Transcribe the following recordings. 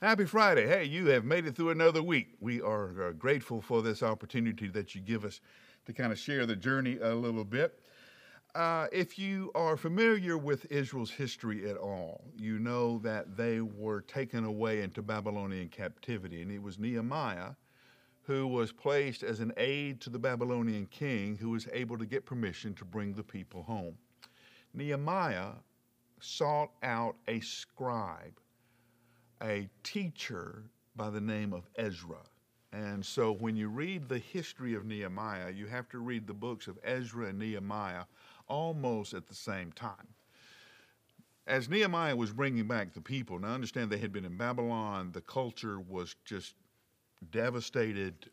Happy Friday. Hey, you have made it through another week. We are uh, grateful for this opportunity that you give us to kind of share the journey a little bit. Uh, if you are familiar with Israel's history at all, you know that they were taken away into Babylonian captivity, and it was Nehemiah who was placed as an aide to the Babylonian king who was able to get permission to bring the people home. Nehemiah sought out a scribe a teacher by the name of Ezra. And so when you read the history of Nehemiah, you have to read the books of Ezra and Nehemiah almost at the same time. As Nehemiah was bringing back the people, now understand they had been in Babylon, the culture was just devastated,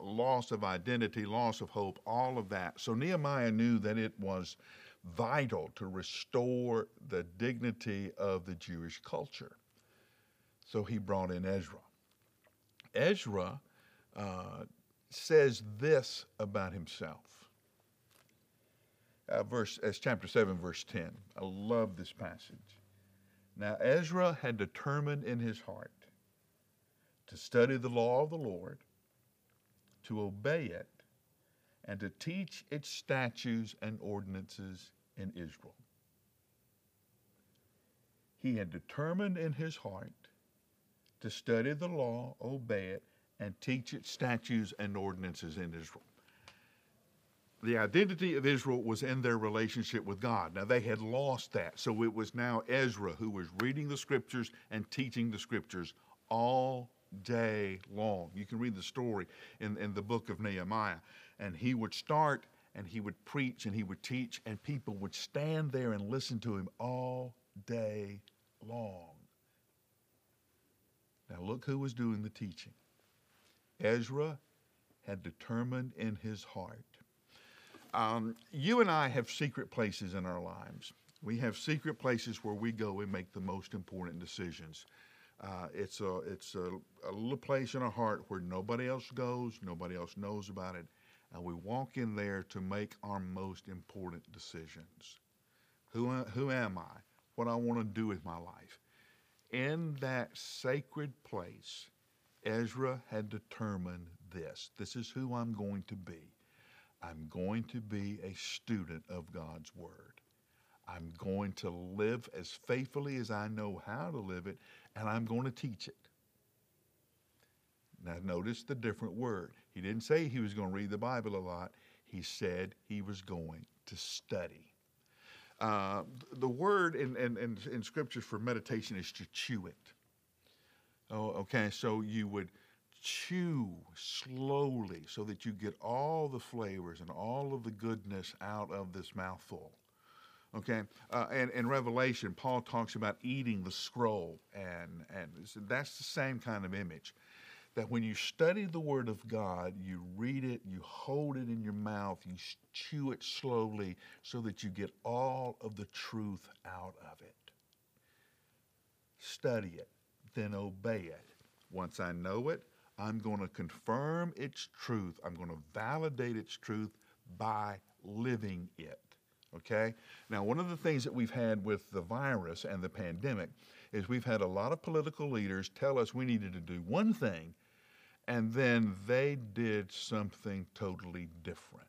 loss of identity, loss of hope, all of that. So Nehemiah knew that it was vital to restore the dignity of the Jewish culture. So he brought in Ezra. Ezra uh, says this about himself. Uh, verse as chapter 7 verse 10 i love this passage now ezra had determined in his heart to study the law of the lord to obey it and to teach its statutes and ordinances in israel he had determined in his heart to study the law, obey it, and teach its statutes and ordinances in Israel. The identity of Israel was in their relationship with God. Now, they had lost that. So it was now Ezra who was reading the scriptures and teaching the scriptures all day long. You can read the story in, in the book of Nehemiah. And he would start and he would preach and he would teach, and people would stand there and listen to him all day long. Now, look who was doing the teaching. Ezra had determined in his heart. Um, you and I have secret places in our lives. We have secret places where we go and make the most important decisions. Uh, it's a, it's a, a little place in our heart where nobody else goes, nobody else knows about it, and we walk in there to make our most important decisions. Who, who am I? What I want to do with my life in that sacred place, Ezra had determined this. This is who I'm going to be. I'm going to be a student of God's Word. I'm going to live as faithfully as I know how to live it, and I'm going to teach it. Now, notice the different word. He didn't say he was going to read the Bible a lot, he said he was going to study. Uh, the word in, in, in, in scripture for meditation is to chew it. Oh, okay, so you would chew slowly so that you get all the flavors and all of the goodness out of this mouthful. Okay, uh, and in Revelation, Paul talks about eating the scroll, and, and that's the same kind of image that when you study the Word of God, you read it, you hold it in your mouth, you chew it slowly so that you get all of the truth out of it. Study it, then obey it. Once I know it, I'm going to confirm its truth. I'm going to validate its truth by living it. Okay? Now, one of the things that we've had with the virus and the pandemic is we've had a lot of political leaders tell us we needed to do one thing and then they did something totally different.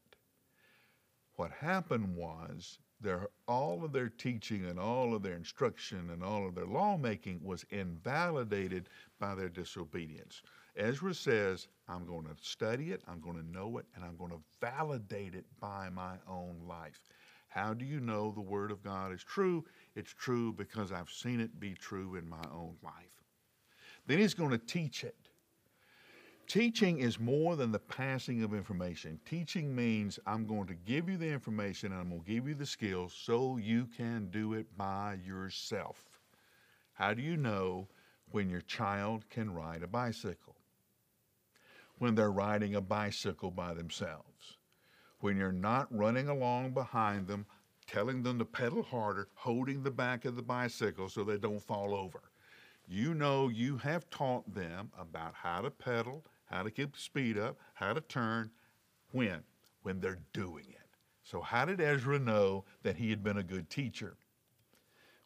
What happened was their, all of their teaching and all of their instruction and all of their lawmaking was invalidated by their disobedience. Ezra says, I'm going to study it, I'm going to know it, and I'm going to validate it by my own life. How do you know the Word of God is true? It's true because I've seen it be true in my own life. Then he's going to teach it. Teaching is more than the passing of information. Teaching means I'm going to give you the information and I'm going to give you the skills so you can do it by yourself. How do you know when your child can ride a bicycle? When they're riding a bicycle by themselves. When you're not running along behind them, telling them to pedal harder, holding the back of the bicycle so they don't fall over. You know you have taught them about how to pedal, how to keep the speed up, how to turn. When? When they're doing it. So, how did Ezra know that he had been a good teacher?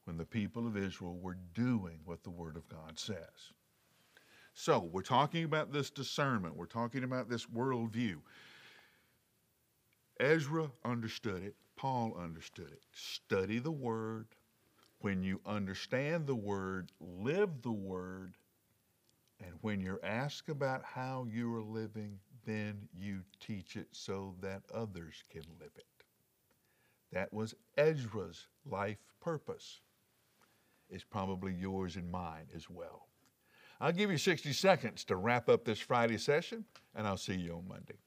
When the people of Israel were doing what the Word of God says. So, we're talking about this discernment, we're talking about this worldview. Ezra understood it, Paul understood it. Study the Word. When you understand the Word, live the Word. And when you're asked about how you are living, then you teach it so that others can live it. That was Ezra's life purpose. It's probably yours and mine as well. I'll give you 60 seconds to wrap up this Friday session, and I'll see you on Monday.